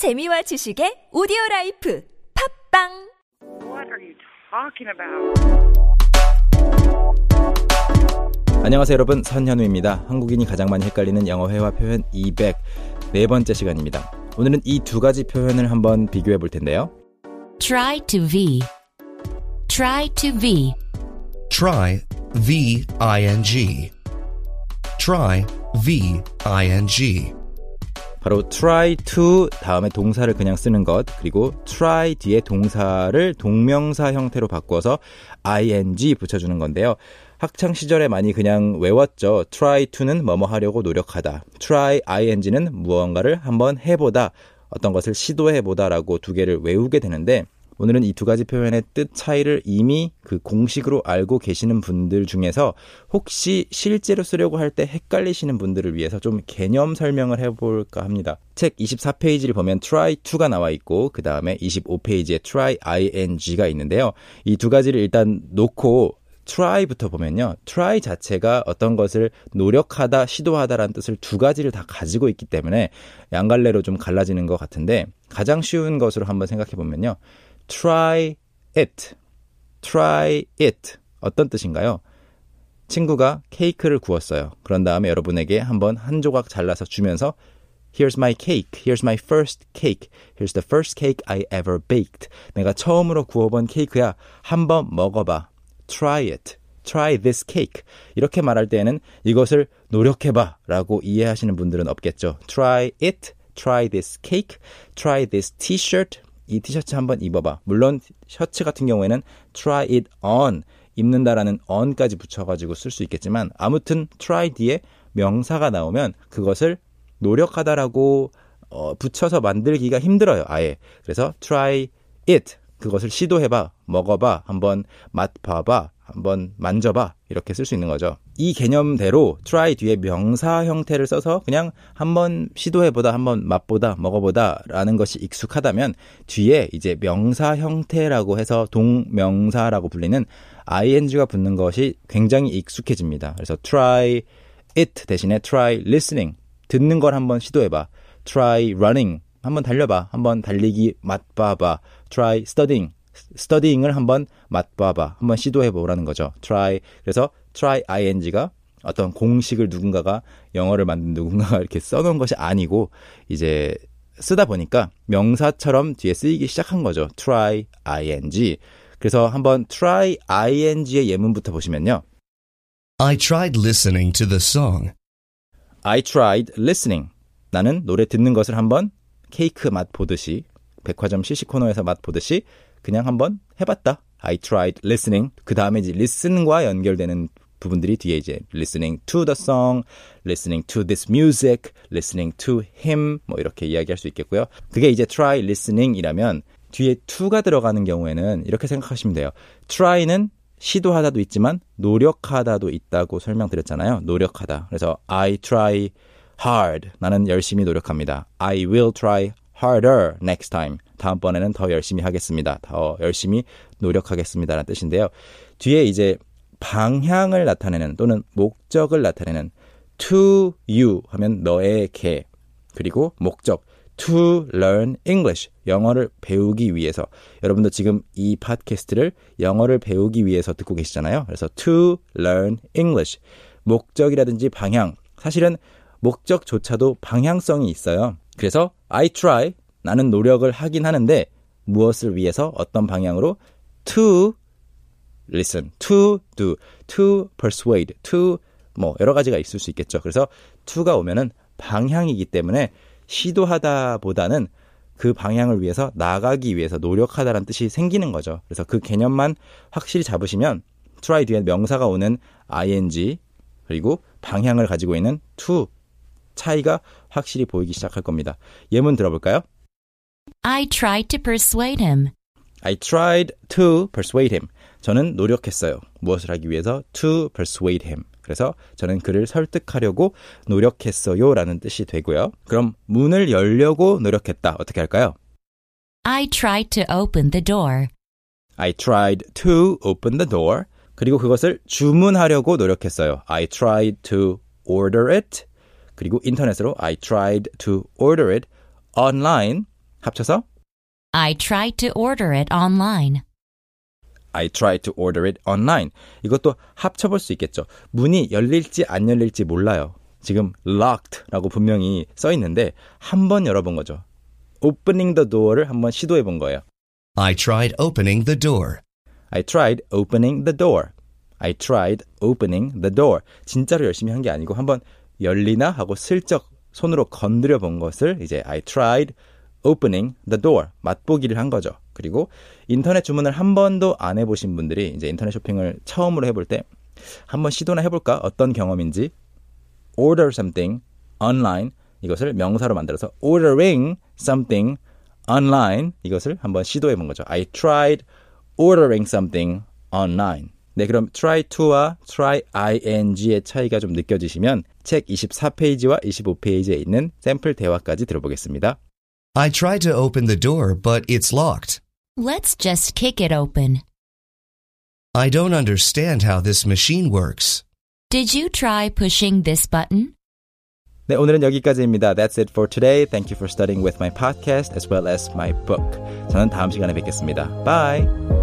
재미와 지식의 오디오 라이프 팟빵 What are you talking about? 안녕하세요 여러분 선현우입니다. 한국인이 가장 많이 헷갈리는 영어 회화 표현 200 네 번째 시간입니다. 오늘은 이 두 가지 표현을 한번 비교해 볼 텐데요. Try to V. Try to V. Try V I N G. Try V I N G. 바로 try to 다음에 동사를 그냥 쓰는 것 그리고 try 뒤에 동사를 동명사 형태로 바꿔서 ing 붙여주는 건데요. 학창 시절에 많이 그냥 외웠죠. try to는 뭐뭐 하려고 노력하다. try ing는 무언가를 한번 해보다. 어떤 것을 시도해보다라고 두 개를 외우게 되는데 오늘은 이 두 가지 표현의 뜻 차이를 이미 그 공식으로 알고 계시는 분들 중에서 혹시 실제로 쓰려고 할 때 헷갈리시는 분들을 위해서 좀 개념 설명을 해볼까 합니다. 책 24페이지를 보면 try to가 나와 있고 그 다음에 25페이지에 try ing가 있는데요. 이 두 가지를 일단 놓고 try부터 보면요. try 자체가 어떤 것을 노력하다, 시도하다라는 뜻을 두 가지를 다 가지고 있기 때문에 양갈래로 좀 갈라지는 것 같은데 가장 쉬운 것으로 한번 생각해 보면요. Try it. try it. 어떤 뜻인가요? 친구가 케이크를 구웠어요. 그런 다음에 여러분에게 한번 한 조각 잘라서 주면서 Here's my cake. Here's my first cake. Here's the first cake I ever baked. 내가 처음으로 구워본 케이크야. 한번 먹어봐. Try it. Try this cake. 이렇게 말할 때에는 이것을 노력해봐 라고 이해하시는 분들은 없겠죠. Try it. Try this cake. Try this t-shirt. 이 티셔츠 한번 입어봐. 물론 셔츠 같은 경우에는 try it on. 입는다라는 on까지 붙여가지고 쓸 수 있겠지만 아무튼 try 뒤에 명사가 나오면 그것을 노력하다라고 어, 붙여서 만들기가 힘들어요. 아예. 그래서 try it. 그것을 시도해봐, 먹어봐, 한번 맛봐봐, 한번 만져봐 이렇게 쓸 수 있는 거죠. 이 개념대로 try 뒤에 명사 형태를 써서 그냥 한번 시도해보다, 한번 맛보다, 먹어보다라는 것이 익숙하다면 뒤에 이제 명사 형태라고 해서 동명사라고 불리는 ing가 붙는 것이 굉장히 익숙해집니다. 그래서 try it 대신에 try listening 듣는 걸 한번 시도해봐. try running 한번 달려봐. 한번 달리기 맛봐봐. try studying. Studying을 한번 맛봐봐. 한번 시도해보라는 거죠. try. 그래서 try ing가 어떤 공식을 누군가가 영어를 만든 누군가가 이렇게 써놓은 것이 아니고 이제 쓰다 보니까 명사처럼 뒤에 쓰이기 시작한 거죠. try ing. 그래서 한번 try ing의 예문부터 보시면요. I tried listening to the song. I tried listening. 나는 노래 듣는 것을 한번 케이크 맛 보듯이 백화점 시식 코너에서 맛 보듯이 그냥 한번 해봤다. I tried listening. 그 다음에 이제 listen과 연결되는 부분들이 뒤에 이제 listening to the song, listening to this music, listening to him 뭐 이렇게 이야기할 수 있겠고요. 그게 이제 try listening이라면 뒤에 to가 들어가는 경우에는 이렇게 생각하시면 돼요. try는 시도하다도 있지만 노력하다도 있다고 설명드렸잖아요. 노력하다. 그래서 I try hard. 나는 열심히 노력합니다. I will try harder next time. 다음번에는 더 열심히 하겠습니다. 더 열심히 노력하겠습니다라는 뜻인데요. 뒤에 이제 방향을 나타내는 또는 목적을 나타내는 to you 하면 너에게 그리고 목적 to learn English 영어를 배우기 위해서 여러분도 지금 이 팟캐스트를 영어를 배우기 위해서 듣고 계시잖아요. 그래서 to learn English 목적이라든지 방향 사실은 목적조차도 방향성이 있어요. 그래서 I try 나는 노력을 하긴 하는데 무엇을 위해서 어떤 방향으로 to listen, to do, to persuade, to 뭐 여러 가지가 있을 수 있겠죠. 그래서 to가 오면은 방향이기 때문에 시도하다보다는 그 방향을 위해서 나가기 위해서 노력하다라는 뜻이 생기는 거죠. 그래서 그 개념만 확실히 잡으시면 try 뒤에 명사가 오는 ing 그리고 방향을 가지고 있는 to 차이가 확실히 보이기 시작할 겁니다. 예문 들어볼까요? I tried to persuade him. I tried to persuade him. 저는 노력했어요. 무엇을 하기 위해서? To persuade him. 그래서 저는 그를 설득하려고 노력했어요 라는 뜻이 되고요. 그럼 문을 열려고 노력했다. 어떻게 할까요? I tried to open the door. I tried to open the door. 그리고 그것을 주문하려고 노력했어요. I tried to order it. 그리고 인터넷으로 I tried to order it online. 합쳐서 I tried to order it online. I tried to order it online. 이것도 합쳐볼 수 있겠죠. 문이 열릴지 안 열릴지 몰라요. 지금 locked라고 분명히 써 있는데 한 번 열어본 거죠. opening the door를 한번 시도해 본 거예요. I tried opening the door. I tried opening the door. I tried opening the door. 진짜로 열심히 한 게 아니고 한번 열리나 하고 슬쩍 손으로 건드려 본 것을 이제 I tried opening the door. 맛보기를 한 거죠. 그리고 인터넷 주문을 한 번도 안 해보신 분들이 이제 인터넷 쇼핑을 처음으로 해볼 때 한번 시도나 해볼까? 어떤 경험인지 order something online 이것을 명사로 만들어서 ordering something online 이것을 한번 시도해 본 거죠. I tried ordering something online. 네, 그럼 try to와 try ing의 차이가 좀 느껴지시면 책 24페이지와 25페이지에 있는 샘플 대화까지 들어보겠습니다. I tried to open the door, but it's locked. Let's just kick it open. I don't understand how this machine works. Did you try pushing this button? 네, 오늘은 여기까지입니다. That's it for today. Thank you for studying with my podcast as well as my book. 저는 다음 시간에 뵙겠습니다. Bye!